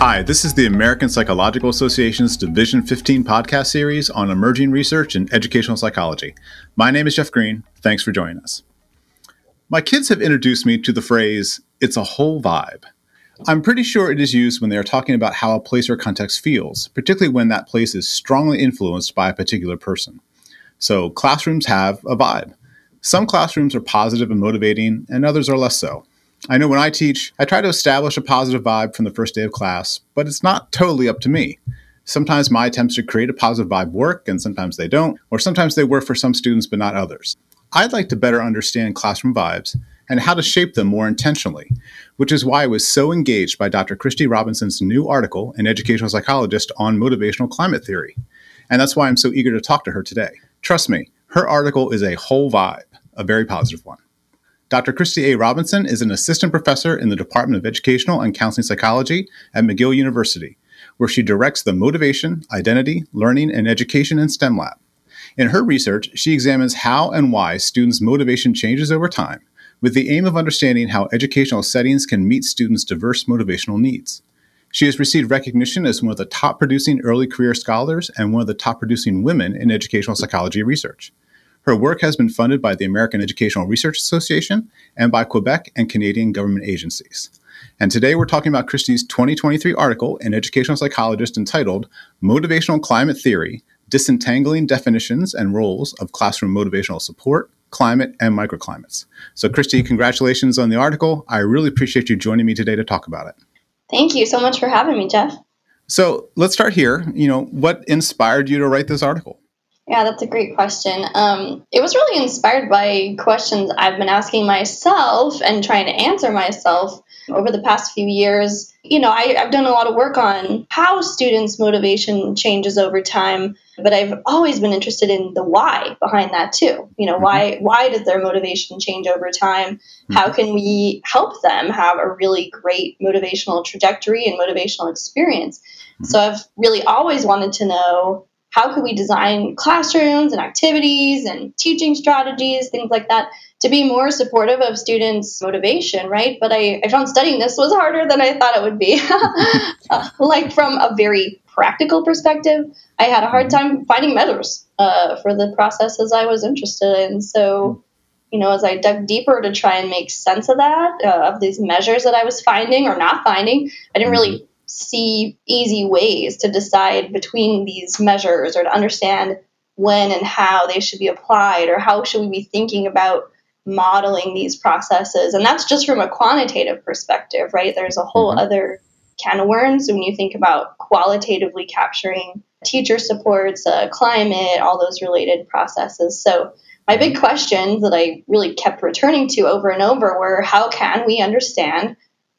Hi, this is the American Psychological Association's Division 15 podcast series on emerging research in educational psychology. My name is Jeff Greene. Thanks for joining us. My kids have introduced me to the phrase, it's a whole vibe. I'm pretty sure it is used when they are talking about how a place or context feels, particularly when that place is strongly influenced by a particular person. So, classrooms have a vibe. Some classrooms are positive and motivating, and others are less so. I know when I teach, I try to establish a positive vibe from the first day of class, but it's not totally up to me. Sometimes my attempts to create a positive vibe work, and sometimes they don't, or sometimes they work for some students but not others. I'd like to better understand classroom vibes and how to shape them more intentionally, which is why I was so engaged by Dr. Kristy Robinson's new article in Educational Psychologist on motivational climate theory. And that's why I'm so eager to talk to her today. Trust me, her article is a whole vibe, a very positive one. Dr. Kristy A. Robinson is an assistant professor in the Department of Educational and Counseling Psychology at McGill University, where she directs the Motivation, Identity, Learning, and Education in STEM Lab. In her research, she examines how and why students' motivation changes over time, with the aim of understanding how educational settings can meet students' diverse motivational needs. She has received recognition as one of the top producing early career scholars and one of the top producing women in educational psychology research. Her work has been funded by the American Educational Research Association and by Quebec and Canadian government agencies. And today we're talking about Kristy's 2023 article in Educational Psychologist entitled Motivational Climate Theory Disentangling Definitions and Roles of Classroom Motivational Support, Climate, and Microclimates. So, Kristy, congratulations on the article. I really appreciate you joining me today to talk about it. Thank you so much for having me, Jeff. So, let's start here. You know, what inspired you to write this article? Yeah, that's a great question. Um, it was really inspired by questions I've been asking myself and trying to answer myself over the past few years. You know, I, have done a lot of work on how students' motivation changes over time, but I've always been interested in the why behind that too. You know, mm-hmm. why why does their motivation change over time? Mm-hmm. How can we help them have a really great motivational trajectory and motivational experience? Mm-hmm. So I've really always wanted to know how could we design classrooms and activities and teaching strategies, things like that, to be more supportive of students' motivation, right? But I, I found studying this was harder than I thought it would be. uh, like from a very practical perspective, I had a hard time finding measures uh, for the processes I was interested in. So, you know, as I dug deeper to try and make sense of that, uh, of these measures that I was finding or not finding, I didn't really see easy ways to decide between these measures or to understand when and how they should be applied or how should we be thinking about modeling these processes. And that's just from a quantitative perspective right? There's a whole mm-hmm. other can of worms when you think about qualitatively capturing teacher supports uh, climate all those related processes. So my big questions that i really kept returning to over and over were how can we understand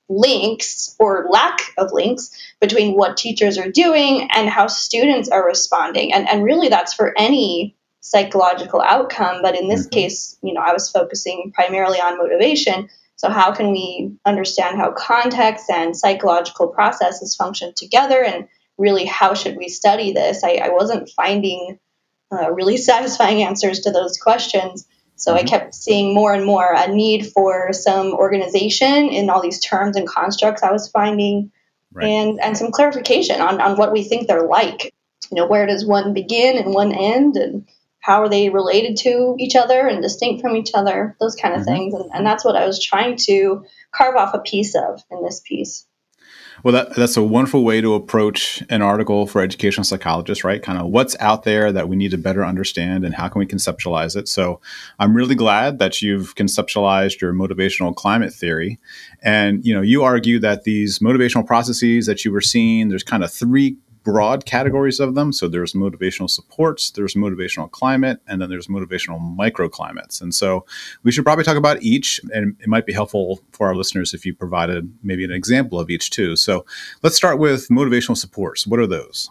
links or lack of links between what teachers are doing and how students are responding. And, and really, that's for any psychological outcome. But in this mm-hmm. case, you know, I was focusing primarily on motivation. So, how can we understand how context and psychological processes function together? And really, how should we study this? I, I wasn't finding uh, really satisfying answers to those questions. So mm-hmm. I kept seeing more and more a need for some organization in all these terms and constructs I was finding right. and, and some clarification on, on what we think they're like. You know, where does one begin and one end and how are they related to each other and distinct from each other, those kind of mm-hmm. things. And, and that's what I was trying to carve off a piece of in this piece. Well, that, that's a wonderful way to approach an article for educational psychologists, right? Kind of what's out there that we need to better understand and how can we conceptualize it. So I'm really glad that you've conceptualized your motivational climate theory. And, you know, you argue that these motivational processes that you were seeing, there's kind of three broad categories of them. So there's motivational supports, there's motivational climate, and then there's motivational microclimates. And so we should probably talk about each, and it might be helpful for our listeners if you provided maybe an example of each too. So let's start with motivational supports. What are those?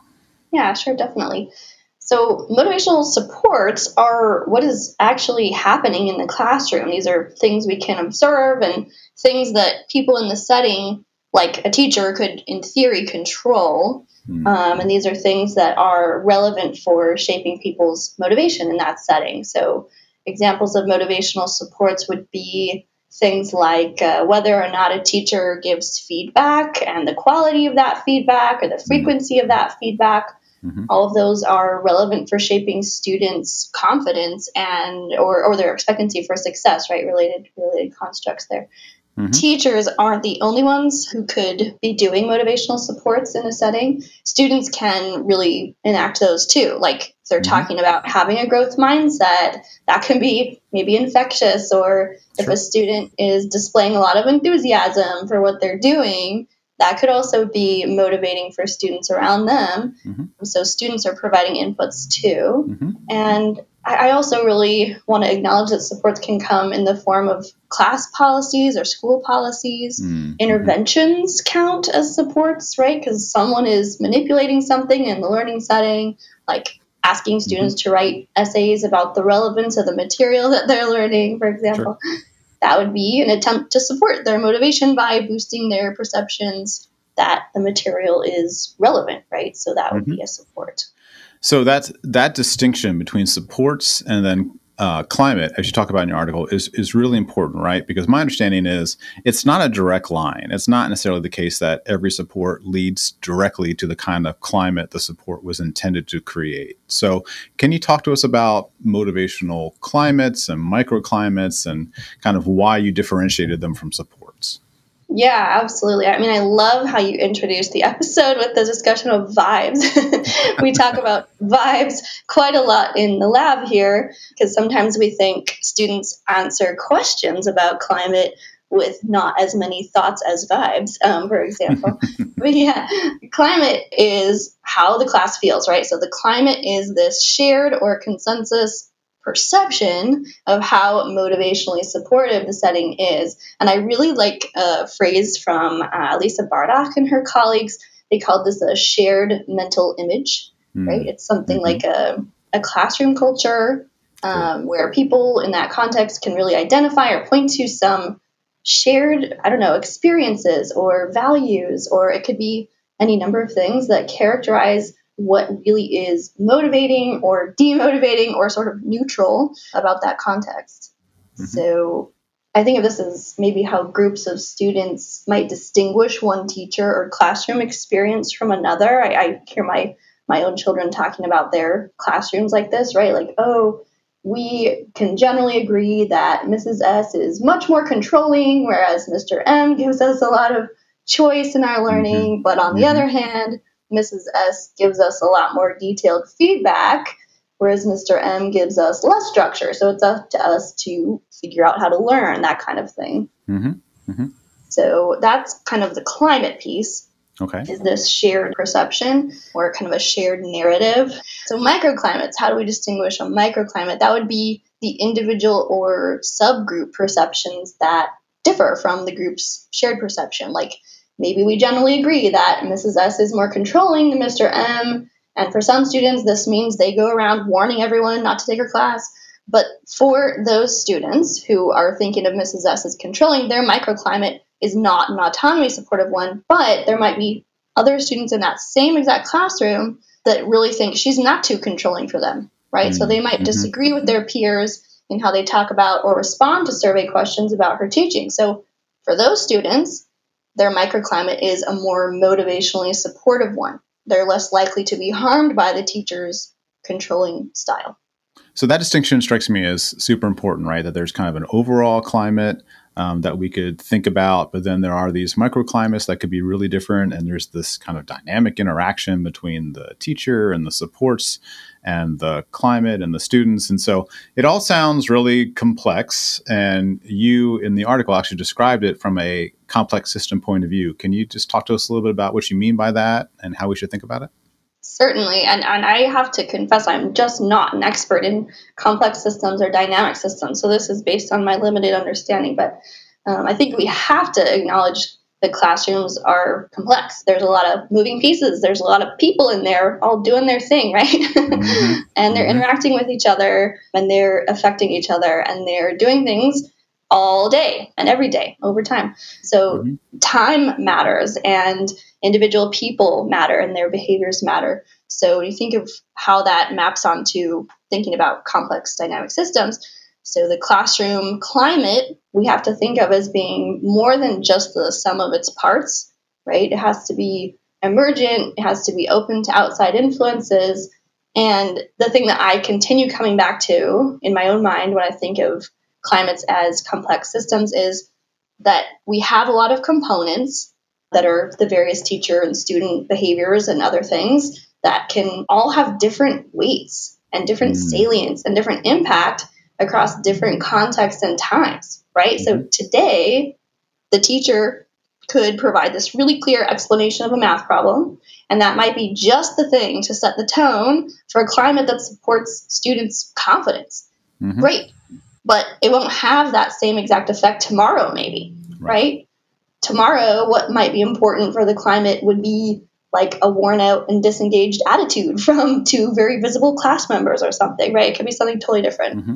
Yeah, sure, definitely. So, motivational supports are what is actually happening in the classroom. These are things we can observe and things that people in the setting, like a teacher, could, in theory, control. Mm. Um, and these are things that are relevant for shaping people's motivation in that setting. So, examples of motivational supports would be things like uh, whether or not a teacher gives feedback and the quality of that feedback or the frequency of that feedback. Mm-hmm. All of those are relevant for shaping students' confidence and or, or their expectancy for success, right? Related related constructs there. Mm-hmm. Teachers aren't the only ones who could be doing motivational supports in a setting. Students can really enact those too. Like they're mm-hmm. talking about having a growth mindset, that can be maybe infectious, or if a student is displaying a lot of enthusiasm for what they're doing, that could also be motivating for students around them. Mm-hmm. So students are providing inputs too. Mm-hmm. And I also really want to acknowledge that supports can come in the form of class policies or school policies. Mm-hmm. Interventions count as supports, right? Because someone is manipulating something in the learning setting, like asking students mm-hmm. to write essays about the relevance of the material that they're learning, for example. Sure. That would be an attempt to support their motivation by boosting their perceptions that the material is relevant, right? So that would mm-hmm. be a support. So that's that distinction between supports and then uh, climate, as you talk about in your article, is is really important, right? Because my understanding is it's not a direct line. It's not necessarily the case that every support leads directly to the kind of climate the support was intended to create. So, can you talk to us about motivational climates and microclimates and kind of why you differentiated them from supports? Yeah, absolutely. I mean, I love how you introduced the episode with the discussion of vibes. we talk about vibes quite a lot in the lab here because sometimes we think students answer questions about climate with not as many thoughts as vibes, um, for example. but yeah, climate is how the class feels, right? So the climate is this shared or consensus perception of how motivationally supportive the setting is. And I really like a phrase from uh, Lisa Bardach and her colleagues. They called this a shared mental image, mm. right? It's something mm-hmm. like a, a classroom culture um, where people in that context can really identify or point to some shared, I don't know, experiences or values, or it could be any number of things that characterize what really is motivating or demotivating or sort of neutral about that context. Mm-hmm. So I think of this as maybe how groups of students might distinguish one teacher or classroom experience from another. I, I hear my my own children talking about their classrooms like this, right? Like, oh, we can generally agree that Mrs. S is much more controlling, whereas Mr. M gives us a lot of choice in our learning. Mm-hmm. But on the mm-hmm. other hand, Mrs. S gives us a lot more detailed feedback, whereas Mr. M gives us less structure. So it's up to us to figure out how to learn, that kind of thing. Mm-hmm. Mm-hmm. So that's kind of the climate piece. Okay. Is this shared perception or kind of a shared narrative? So, microclimates, how do we distinguish a microclimate? That would be the individual or subgroup perceptions that differ from the group's shared perception. Like, Maybe we generally agree that Mrs. S is more controlling than Mr. M, and for some students, this means they go around warning everyone not to take her class. But for those students who are thinking of Mrs. S as controlling, their microclimate is not an autonomy supportive one, but there might be other students in that same exact classroom that really think she's not too controlling for them, right? Mm-hmm. So they might mm-hmm. disagree with their peers in how they talk about or respond to survey questions about her teaching. So for those students, their microclimate is a more motivationally supportive one. They're less likely to be harmed by the teacher's controlling style. So that distinction strikes me as super important, right? That there's kind of an overall climate um, that we could think about. But then there are these microclimates that could be really different. And there's this kind of dynamic interaction between the teacher and the supports and the climate and the students. And so it all sounds really complex. And you, in the article, actually described it from a complex system point of view. Can you just talk to us a little bit about what you mean by that and how we should think about it? Certainly, and, and I have to confess, I'm just not an expert in complex systems or dynamic systems. So this is based on my limited understanding. But um, I think we have to acknowledge that classrooms are complex. There's a lot of moving pieces. There's a lot of people in there all doing their thing, right? Mm-hmm. and they're mm-hmm. interacting with each other and they're affecting each other and they're doing things all day and every day over time. So mm-hmm. time matters and individual people matter and their behaviors matter. So when you think of how that maps onto thinking about complex dynamic systems, So the classroom climate we have to think of as being more than just the sum of its parts, right? It has to be emergent, it has to be open to outside influences. And the thing that I continue coming back to in my own mind when I think of climates as complex systems is that we have a lot of components that are the various teacher and student behaviors and other things that can all have different weights and different mm. salience and different impact across different contexts and times, right? Mm-hmm. So today, the teacher could provide this really clear explanation of a math problem, and that might be just the thing to set the tone for a climate that supports students' confidence. Mm-hmm. Great. But it won't have that same exact effect tomorrow, maybe, right. right? Tomorrow, what might be important for the climate would be like a worn out and disengaged attitude from two very visible class members or something, right? It could be something totally different. Mm-hmm.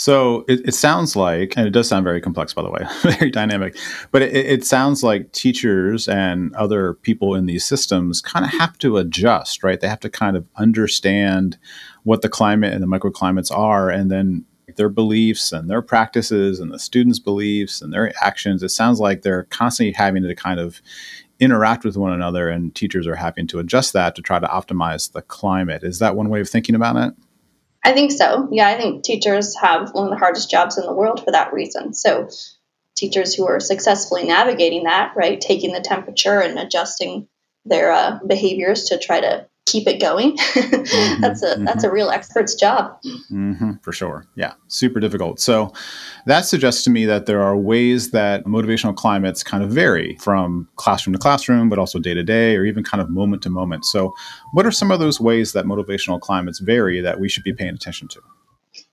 So it, it, sounds like, and it does sound very complex, by the way, very dynamic, but it, it, sounds like teachers and other people in these systems kind of have to adjust, right? They have to kind of understand what the climate and the microclimates are, and then their beliefs and their practices and the students' beliefs and their actions. It sounds like they're constantly having to kind of interact with one another, and teachers are having to adjust that to try to optimize the climate. Is that one way of thinking about it? I think so. Yeah, I think teachers have one of the hardest jobs in the world for that reason. So, teachers who are successfully navigating that, right, taking the temperature and adjusting their uh, behaviors to try to keep it going. Mm-hmm, that's a mm-hmm. that's a real expert's job. Mm-hmm, for sure. Yeah, super difficult. So that suggests to me that there are ways that motivational climates kind of vary from classroom to classroom, but also day to day, or even kind of moment to moment. So, what are some of those ways that motivational climates vary that we should be paying attention to?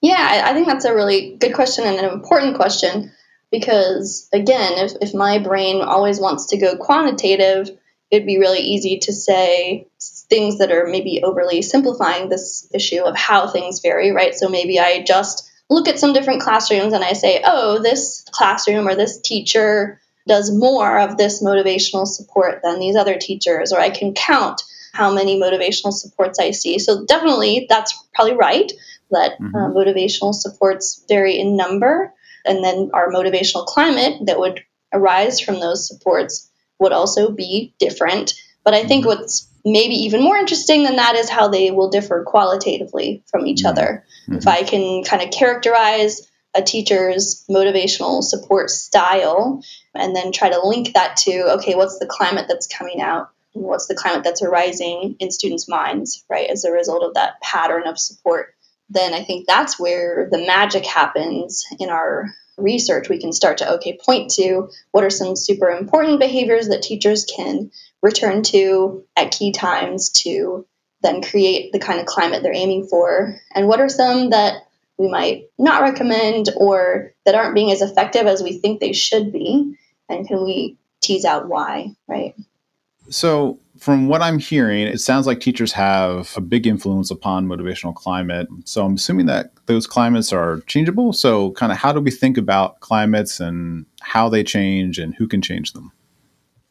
Yeah, I think that's a really good question and an important question because again, if if my brain always wants to go quantitative it'd be really easy to say things that are maybe overly simplifying this issue of how things vary, right? So maybe I just look at some different classrooms and I say, oh, this classroom or this teacher does more of this motivational support than these other teachers, or I can count how many motivational supports I see. So definitely that's probably right that mm-hmm. uh, motivational supports vary in number. And then our motivational climate that would arise from those supports would also be different. But I think mm-hmm. what's maybe even more interesting than that is how they will differ qualitatively from each mm-hmm. other. Mm-hmm. If I can kind of characterize a teacher's motivational support style and then try to link that to, okay, what's the climate that's coming out? What's the climate that's arising in students' minds, right, as a result of that pattern of support? Then I think that's where the magic happens in our research, we can start to, okay, point to what are some super important behaviors that teachers can return to at key times to then create the kind of climate they're aiming for, and what are some that we might not recommend or that aren't being as effective as we think they should be, and can we tease out why, right? So, from what I'm hearing, it sounds like teachers have a big influence upon motivational climate. So, I'm assuming that those climates are changeable. So, kind of how do we think about climates and how they change and who can change them?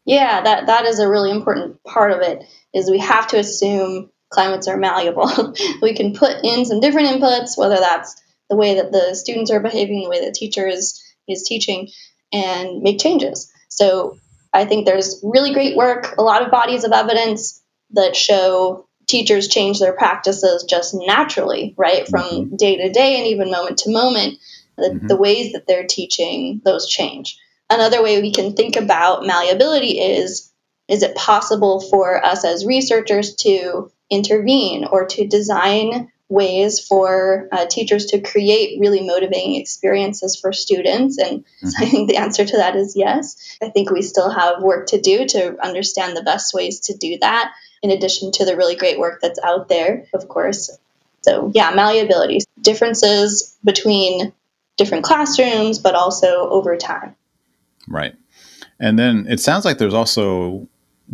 Yeah, that, that is a really important part of it is we have to assume climates are malleable. we can put in some different inputs, whether that's the way that the students are behaving, the way the teacher is, is teaching, and make changes. So I think there's really great work, a lot of bodies of evidence that show teachers change their practices just naturally, right? From mm-hmm. day to day and even moment to moment, the, mm-hmm. the ways that they're teaching, those change. Another way we can think about malleability is is it possible for us as researchers to intervene or to design ways for uh, teachers to create really motivating experiences for students? And mm-hmm. so I think the answer to that is yes. I think we still have work to do to understand the best ways to do that, in addition to the really great work that's out there, of course. So, yeah, malleability, differences between different classrooms, but also over time. Right. And then it sounds like there's also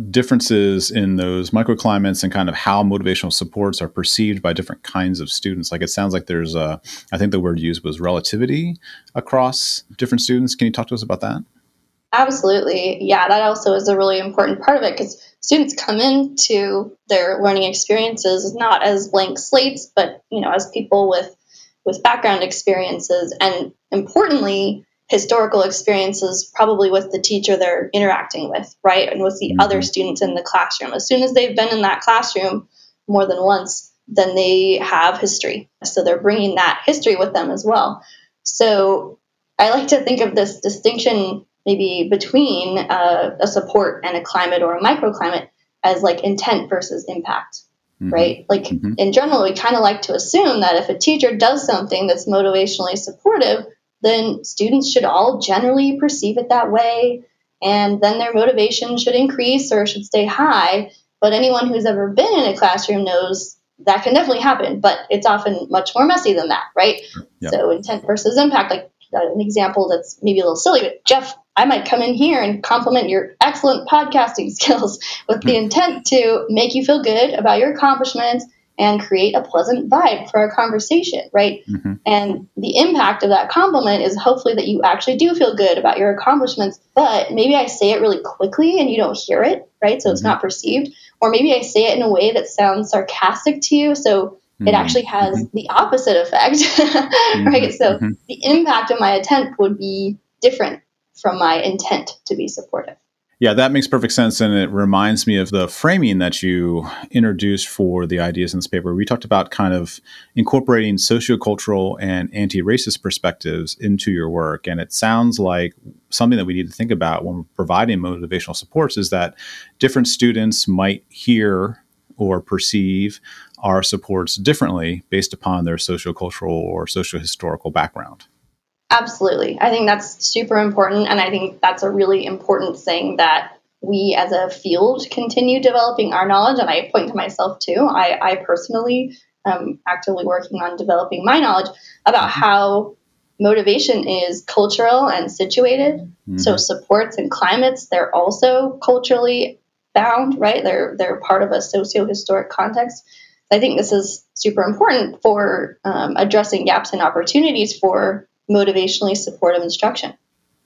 differences in those microclimates and kind of how motivational supports are perceived by different kinds of students. Like it sounds like there's a, I think the word used was relativity across different students. Can you talk to us about that? Absolutely. Yeah, that also is a really important part of it because students come into their learning experiences not as blank slates, but you know, as people with with background experiences and importantly historical experiences probably with the teacher they're interacting with right and with the mm-hmm. other students in the classroom as soon as they've been in that classroom more than once then they have history so they're bringing that history with them as well so i like to think of this distinction maybe between uh, a support and a climate or a microclimate as like intent versus impact mm-hmm. right like mm-hmm. in general we kind of like to assume that if a teacher does something that's motivationally supportive then students should all generally perceive it that way. And then their motivation should increase or should stay high. But anyone who's ever been in a classroom knows that can definitely happen but it's often much more messy than that right? So intent versus impact like an example that's maybe a little silly but jeff I might come in here and compliment your excellent podcasting skills with the hmm. intent to make you feel good about your accomplishments and create a pleasant vibe for our conversation, right? Mm-hmm. And the impact of that compliment is hopefully that you actually do feel good about your accomplishments, but maybe I say it really quickly and you don't hear it, right? So mm-hmm. it's not perceived. Or maybe I say it in a way that sounds sarcastic to you. So it mm-hmm. actually has mm-hmm. the opposite effect, right? Mm-hmm. So the impact of my attempt would be different from my intent to be supportive. Yeah, that makes perfect sense. And it reminds me of the framing that you introduced for the ideas in this paper. We talked about kind of incorporating sociocultural and anti racist perspectives into your work. And it sounds like something that we need to think about when we're providing motivational supports is that different students might hear or perceive our supports differently based upon their sociocultural or sociohistorical background. Absolutely. I think that's super important. And I think that's a really important thing that we as a field continue developing our knowledge. And I point to myself too. I, I personally am actively working on developing my knowledge about mm-hmm. how motivation is cultural and situated. Mm-hmm. So supports and climates, they're also culturally bound, right? They're they're part of a socio-historic context. I think this is super important for um, addressing gaps and opportunities for motivationally supportive instruction,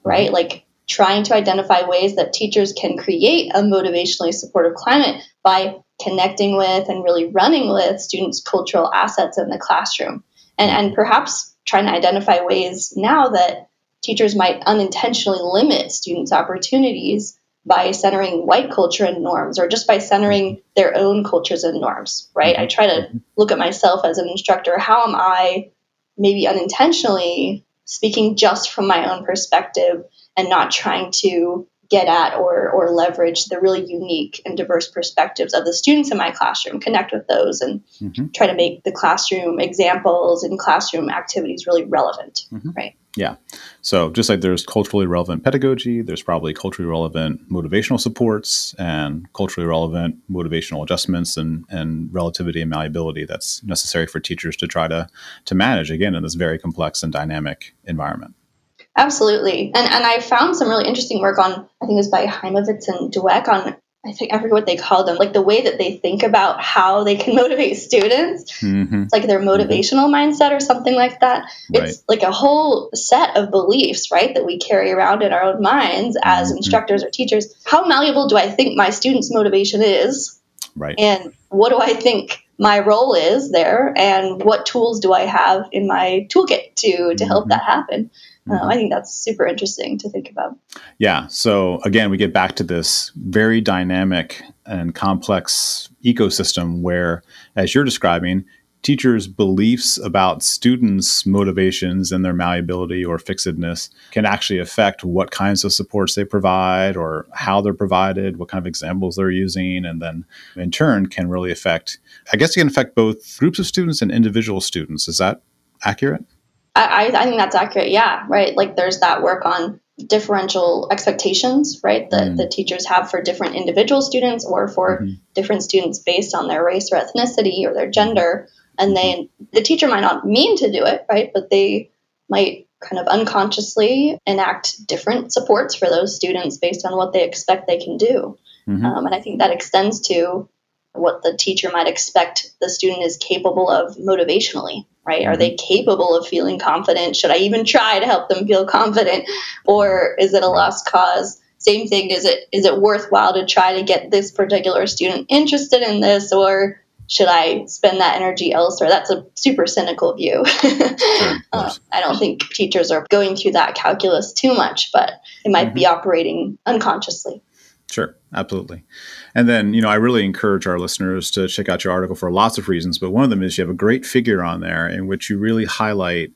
right? Like trying to identify ways that teachers can create a motivationally supportive climate by connecting with and really running with students' cultural assets in the classroom. And, and perhaps trying to identify ways now that teachers might unintentionally limit students' opportunities by centering white culture and norms or just by centering their own cultures and norms, right? I try to mm-hmm. look at myself as an instructor. How am I maybe unintentionally speaking just from my own perspective and not trying to get at or, or leverage the really unique and diverse perspectives of the students in my classroom, connect with those, and mm-hmm. try to make the classroom examples and classroom activities really relevant, mm-hmm. right? Yeah. So just like there's culturally relevant pedagogy, there's probably culturally relevant motivational supports and culturally relevant motivational adjustments and, and relativity and malleability that's necessary for teachers to try to to manage again in this very complex and dynamic environment. Absolutely. And and I found some really interesting work on I think it was by Haimovitz and Dweck on I think I forget what they call them, like the way that they think about how they can motivate students. Mm-hmm. It's like their mm-hmm. motivational mm-hmm. mindset or something like that. Right. It's like a whole set of beliefs, right, that we carry around in our own minds as mm-hmm. instructors or teachers. How malleable do I think my students' motivation is? Right. And what do I think my role is there? And what tools do I have in my toolkit to to help mm-hmm. that happen? Um, I think that's super interesting to think about. Yeah. So again, we get back to this very dynamic and complex ecosystem where, as you're describing, teachers' beliefs about students' motivations and their malleability or fixedness can actually affect what kinds of supports they provide or how they're provided, what kind of examples they're using, and then in turn can really affect, I guess it can affect both groups of students and individual students. Is that accurate? I, I think that's accurate. Yeah, right. Like there's that work on differential expectations, right, that mm. the teachers have for different individual students or for mm-hmm. different students based on their race or ethnicity or their gender. And then the teacher might not mean to do it, right, but they might kind of unconsciously enact different supports for those students based on what they expect they can do. Mm-hmm. Um, and I think that extends to what the teacher might expect the student is capable of motivationally, right? Are they mm-hmm. capable of feeling confident? Should I even try to help them feel confident? Or is it a lost cause? Same thing, is it is it worthwhile to try to get this particular student interested in this or should I spend that energy elsewhere? That's a super cynical view. Sure, uh, I don't think teachers are going through that calculus too much, but they might mm-hmm. be operating unconsciously. Sure, absolutely. And then, you know, I really encourage our listeners to check out your article for lots of reasons, but one of them is you have a great figure on there in which you really highlight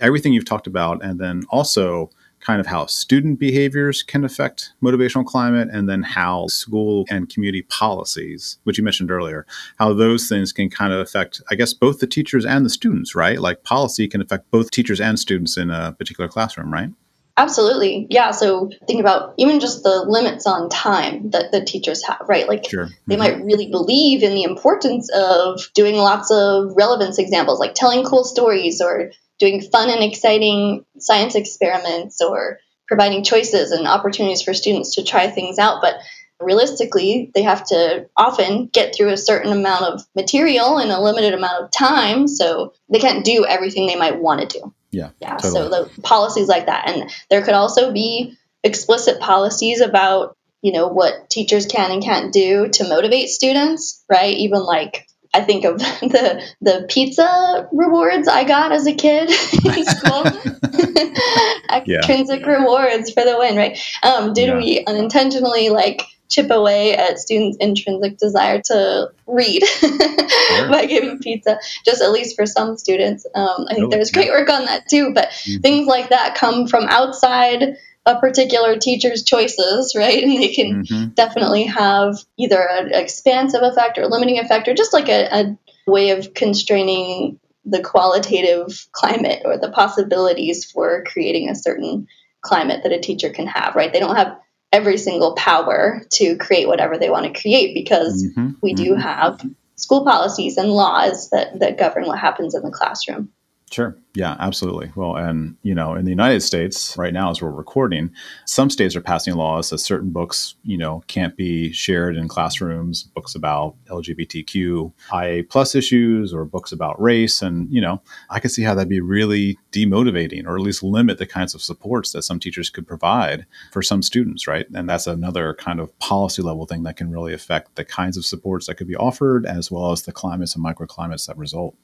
everything you've talked about and then also kind of how student behaviors can affect motivational climate and then how school and community policies which you mentioned earlier how those things can kind of affect i guess both the teachers and the students right like policy can affect both teachers and students in a particular classroom right Absolutely. Yeah. So think about even just the limits on time that the teachers have, right? Like sure. mm-hmm. they might really believe in the importance of doing lots of relevance examples, like telling cool stories or doing fun and exciting science experiments or providing choices and opportunities for students to try things out. But realistically, they have to often get through a certain amount of material in a limited amount of time. So they can't do everything they might want to do. Yeah. Yeah. Totally. So the policies like that. And there could also be explicit policies about, you know, what teachers can and can't do to motivate students, right? Even like I think of the the pizza rewards I got as a kid in school. Extrinsic yeah. rewards for the win, right? Um, did yeah. we unintentionally like chip away at students' intrinsic desire to read sure. by giving pizza, just at least for some students. Um, I think there's great work on that too, but mm-hmm. things like that come from outside a particular teacher's choices, right? And they can mm-hmm. definitely have either an expansive effect or a limiting effect or just like a, a way of constraining the qualitative climate or the possibilities for creating a certain climate that a teacher can have, right? They don't have every single power to create whatever they want to create because mm-hmm, we do mm-hmm. have school policies and laws that, that govern what happens in the classroom. Sure. Yeah, absolutely. Well, and you know, in the United States right now, as we're recording, some states are passing laws that certain books, you know, can't be shared in classrooms. Books about LGBTQ, IA plus issues, or books about race, and you know, I can see how that'd be really demotivating, or at least limit the kinds of supports that some teachers could provide for some students, right? And that's another kind of policy level thing that can really affect the kinds of supports that could be offered, as well as the climates and microclimates that result.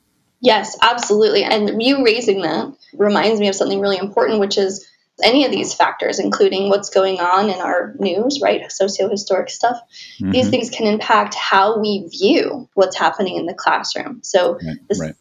Yes, absolutely. And you raising that reminds me of something really important, which is any of these factors, including what's going on in our news, right? Socio-historic stuff. Mm-hmm. These things can impact how we view what's happening in the classroom. So right, this, right.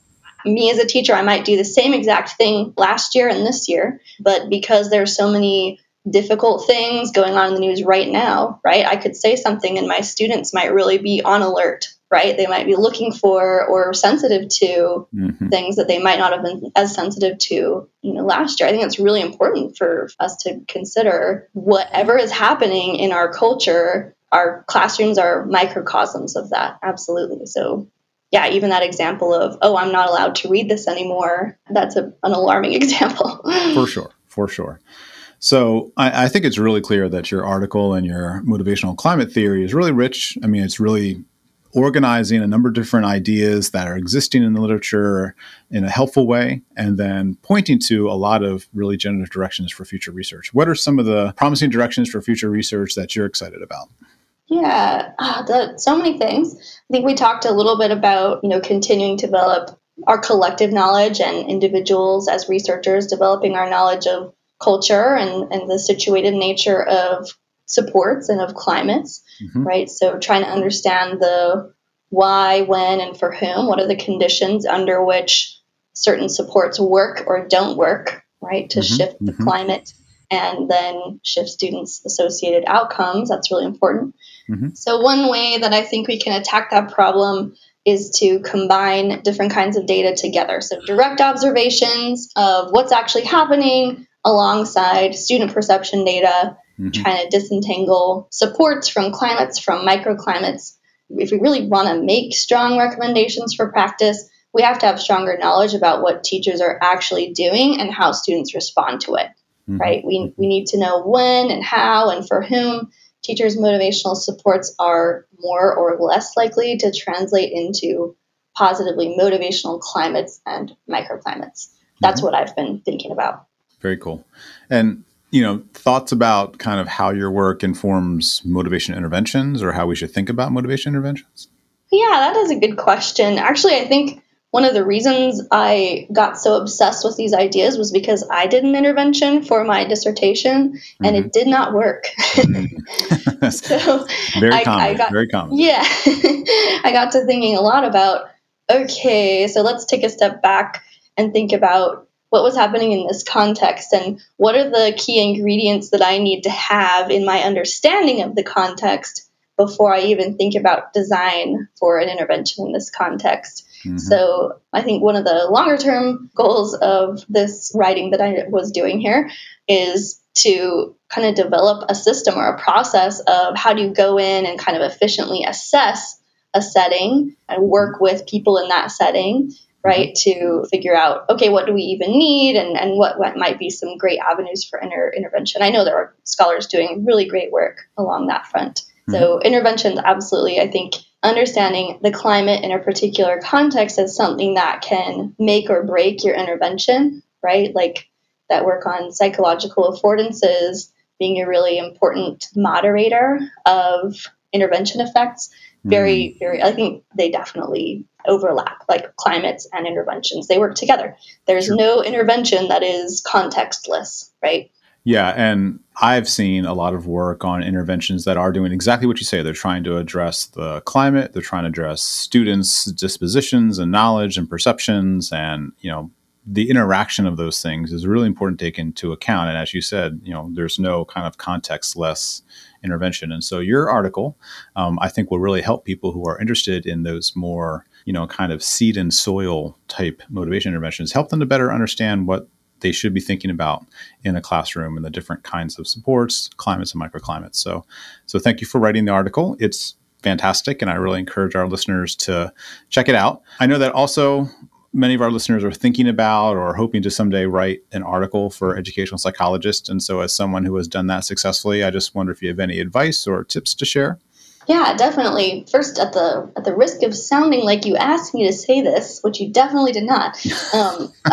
me as a teacher, I might do the same exact thing last year and this year, but because there's so many difficult things going on in the news right now, right? I could say something and my students might really be on alert right? They might be looking for or sensitive to mm-hmm. things that they might not have been as sensitive to, you know, last year. I think it's really important for us to consider whatever is happening in our culture. Our classrooms are microcosms of that, absolutely. So, yeah, even that example of, oh, I'm not allowed to read this anymore, that's a, an alarming example. for sure, for sure. So I, I, think it's really clear that your article and your motivational climate theory is really rich. I mean, it's really organizing a number of different ideas that are existing in the literature in a helpful way, and then pointing to a lot of really generative directions for future research. What are some of the promising directions for future research that you're excited about? Yeah, oh, so many things. I think we talked a little bit about you know continuing to develop our collective knowledge and individuals as researchers developing our knowledge of culture and, and the situated nature of supports and of climates, mm-hmm. right? So trying to understand the why, when, and for whom. What are the conditions under which certain supports work or don't work, right? To mm-hmm. shift the mm-hmm. climate and then shift students' associated outcomes. That's really important. Mm-hmm. So, one way that I think we can attack that problem is to combine different kinds of data together. So, direct observations of what's actually happening alongside student perception data mm-hmm. trying to disentangle supports from climates, from microclimates. If we really want to make strong recommendations for practice, we have to have stronger knowledge about what teachers are actually doing and how students respond to it. Mm-hmm. Right? We, we need to know when and how and for whom teachers' motivational supports are more or less likely to translate into positively motivational climates and microclimates. That's mm-hmm. what I've been thinking about. Very cool. And you know, thoughts about kind of how your work informs motivation interventions or how we should think about motivation interventions? Yeah, that is a good question. Actually, I think one of the reasons I got so obsessed with these ideas was because I did an intervention for my dissertation mm-hmm. and it mm-hmm. did not work. Mm-hmm. so very I, common. I got, very common. Yeah. I got to thinking a lot about okay, so let's take a step back and think about what was happening in this context and what are the key ingredients that I need to have in my understanding of the context before I even think about design for an intervention in this context. Mm-hmm. So I think one of the longer term goals of this writing that I was doing here is to kind of develop a system or a process of how do you go in and kind of efficiently assess a setting and work with people in that setting right to figure out okay what do we even need and, and what, what might be some great avenues for inter- intervention i know there are scholars doing really great work along that front mm-hmm. so interventions absolutely i think understanding the climate in a particular context is something that can make or break your intervention, right? Like that work on psychological affordances being a really important moderator of intervention effects. Very, mm. very, I think they definitely overlap, like climates and interventions. They work together. There's sure. no intervention that is contextless, right? Yeah, and I've seen a lot of work on interventions that are doing exactly what you say. They're trying to address the climate, they're trying to address students' dispositions and knowledge and perceptions and, you know, the interaction of those things is really important to take into account. And as you said, you know, there's no kind of context-less intervention. And so your article, um, I think, will really help people who are interested in those more, you know, kind of seed and soil type motivation interventions, help them to better understand what they should be thinking about in a classroom and the different kinds of supports, climates, and microclimates. So, so thank you for writing the article. It's fantastic, and I really encourage our listeners to check it out. I know that also many of our listeners are thinking about or hoping to someday write an article for educational psychologists. And so, as someone who has done that successfully, I just wonder if you have any advice or tips to share. Yeah, definitely. First, at the at the risk of sounding like you asked me to say this, which you definitely did not, um,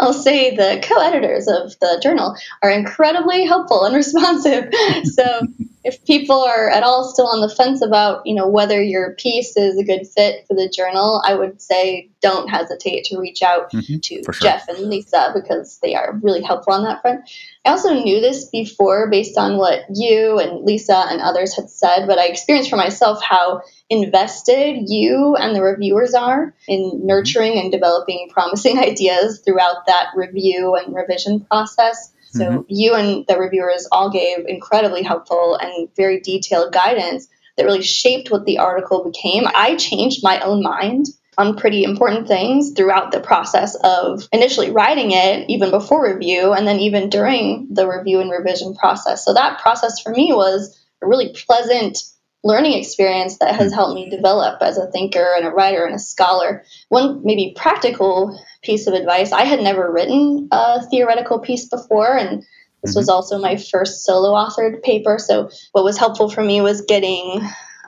I'll say the co-editors of the journal are incredibly helpful and responsive. So if people are at all still on the fence about, you know, whether your piece is a good fit for the journal, I would say don't hesitate to reach out mm-hmm, to sure. Jeff and Lisa because they are really helpful on that front. I also knew this before based on what you and Lisa and others had said, but I experienced for myself how invested you and the reviewers are in mm-hmm. nurturing and developing promising ideas throughout that review and revision process. So mm-hmm. you and the reviewers all gave incredibly helpful and very detailed guidance that really shaped what the article became. I changed my own mind on pretty important things throughout the process of initially writing it, even before review, and then even during the review and revision process. So that process for me was a really pleasant learning experience that has helped me develop as a thinker and a writer and a scholar. One maybe practical piece of advice I had never written a theoretical piece before, and this was mm-hmm. also my first solo authored paper. So, what was helpful for me was getting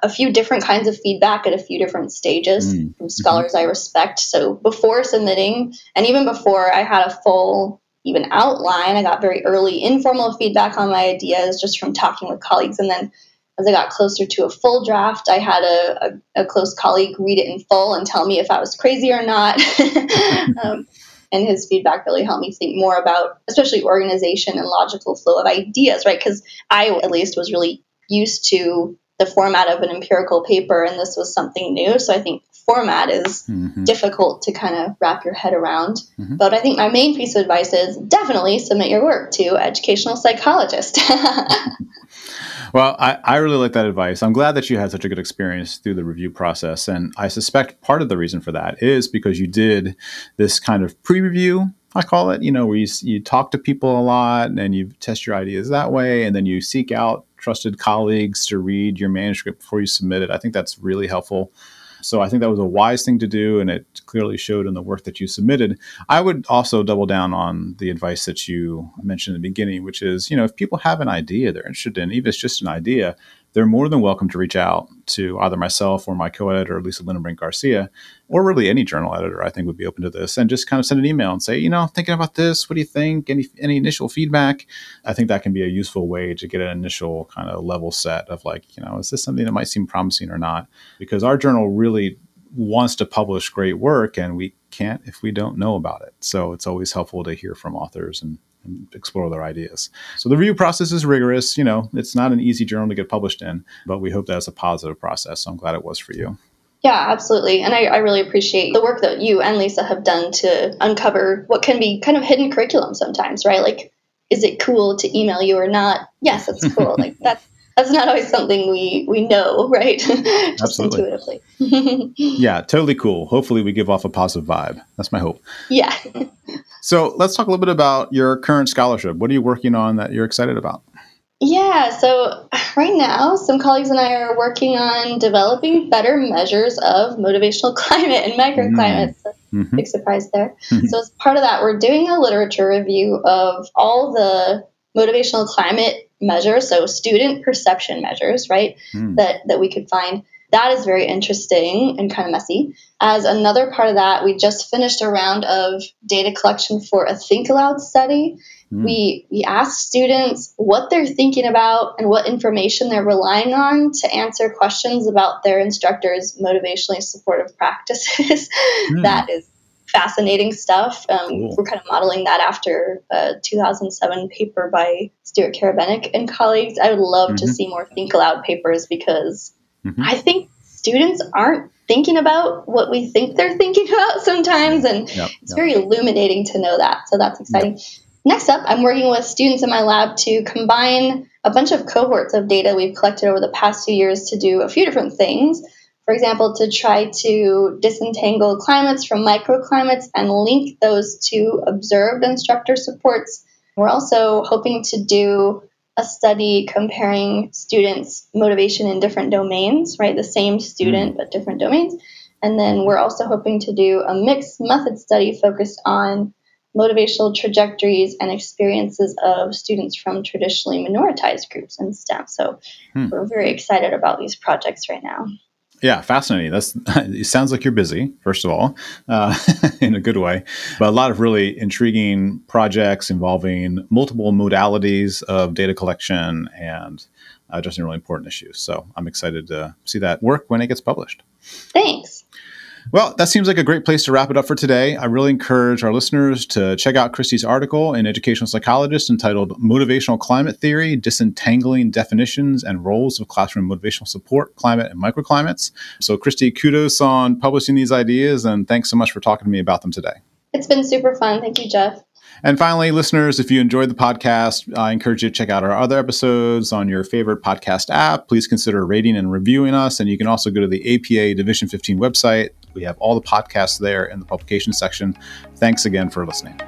a few different kinds of feedback at a few different stages mm-hmm. from scholars I respect. So, before submitting, and even before I had a full even outline, I got very early informal feedback on my ideas just from talking with colleagues. And then as I got closer to a full draft, I had a, a, a close colleague read it in full and tell me if I was crazy or not. um, and his feedback really helped me think more about, especially organization and logical flow of ideas, right? Because I, at least, was really used to the format of an empirical paper, and this was something new. So I think format is mm-hmm. difficult to kind of wrap your head around. Mm-hmm. But I think my main piece of advice is definitely submit your work to educational psychologist. Well, I, I really like that advice. I'm glad that you had such a good experience through the review process. And I suspect part of the reason for that is because you did this kind of pre review, I call it, you know, where you, you talk to people a lot and you test your ideas that way. And then you seek out trusted colleagues to read your manuscript before you submit it. I think that's really helpful. So I think that was a wise thing to do, and it clearly showed in the work that you submitted. I would also double down on the advice that you mentioned in the beginning, which is, you know, if people have an idea they're interested in, even if it's just an idea, they're more than welcome to reach out to either myself or my co-editor Lisa Linnenbrink Garcia, or really any journal editor. I think would be open to this, and just kind of send an email and say, you know, thinking about this. What do you think? Any any initial feedback? I think that can be a useful way to get an initial kind of level set of like, you know, is this something that might seem promising or not? Because our journal really wants to publish great work, and we can't if we don't know about it. So it's always helpful to hear from authors and and explore their ideas. So the review process is rigorous. You know, it's not an easy journal to get published in, but we hope that's a positive process. So I'm glad it was for you. Yeah, absolutely. And I, I, really appreciate the work that you and Lisa have done to uncover what can be kind of hidden curriculum sometimes, right? Like, is it cool to email you or not? Yes, it's cool. like that's that's not always something we we know, right? Just Absolutely. intuitively. yeah, totally cool. Hopefully we give off a positive vibe. That's my hope. Yeah. So let's talk a little bit about your current scholarship. What are you working on that you're excited about? Yeah, so right now, some colleagues and I are working on developing better measures of motivational climate and microclimates. Mm-hmm. Big surprise there. Mm-hmm. So, as part of that, we're doing a literature review of all the motivational climate measures, so student perception measures, right, mm. that, that we could find that is very interesting and kind of messy. As another part of that, we just finished a round of data collection for a Think Aloud study. Mm. We we asked students what they're thinking about and what information they're relying on to answer questions about their instructors' motivationally supportive practices. Mm. that is fascinating stuff. Um, cool. We're kind of modeling that after a 2007 paper by Stuart Karabenick and colleagues. I would love mm-hmm. to see more Think Aloud papers because Mm-hmm. I think students aren't thinking about what we think they're thinking about sometimes, and yep, it's yep. very illuminating to know that. So that's exciting. Yep. Next up, I'm working with students in my lab to combine a bunch of cohorts of data we've collected over the past few years to do a few different things. For example, to try to disentangle climates from microclimates and link those to observed instructor supports. We're also hoping to do a study comparing students' motivation in different domains, right? The same student, mm. but different domains. And then we're also hoping to do a mixed method study focused on motivational trajectories and experiences of students from traditionally minoritized groups in STEM. So hmm. we're very excited about these projects right now. Yeah, fascinating. That's it. Sounds like you're busy. First of all, uh, in a good way, but a lot of really intriguing projects involving multiple modalities of data collection and uh, addressing really important issues. So I'm excited to see that work when it gets published. Thanks. Well, that seems like a great place to wrap it up for today. I really encourage our listeners to check out Kristy's article in Educational Psychologist entitled Motivational Climate Theory Disentangling Definitions and Roles of Classroom Motivational Support, Climate, and Microclimates. So, Christy, kudos on publishing these ideas, and thanks so much for talking to me about them today. It's been super fun. Thank you, Jeff. And finally, listeners, if you enjoyed the podcast, I encourage you to check out our other episodes on your favorite podcast app. Please consider rating and reviewing us. And you can also go to the APA Division 15 website we have all the podcasts there in the publication section. Thanks again for listening.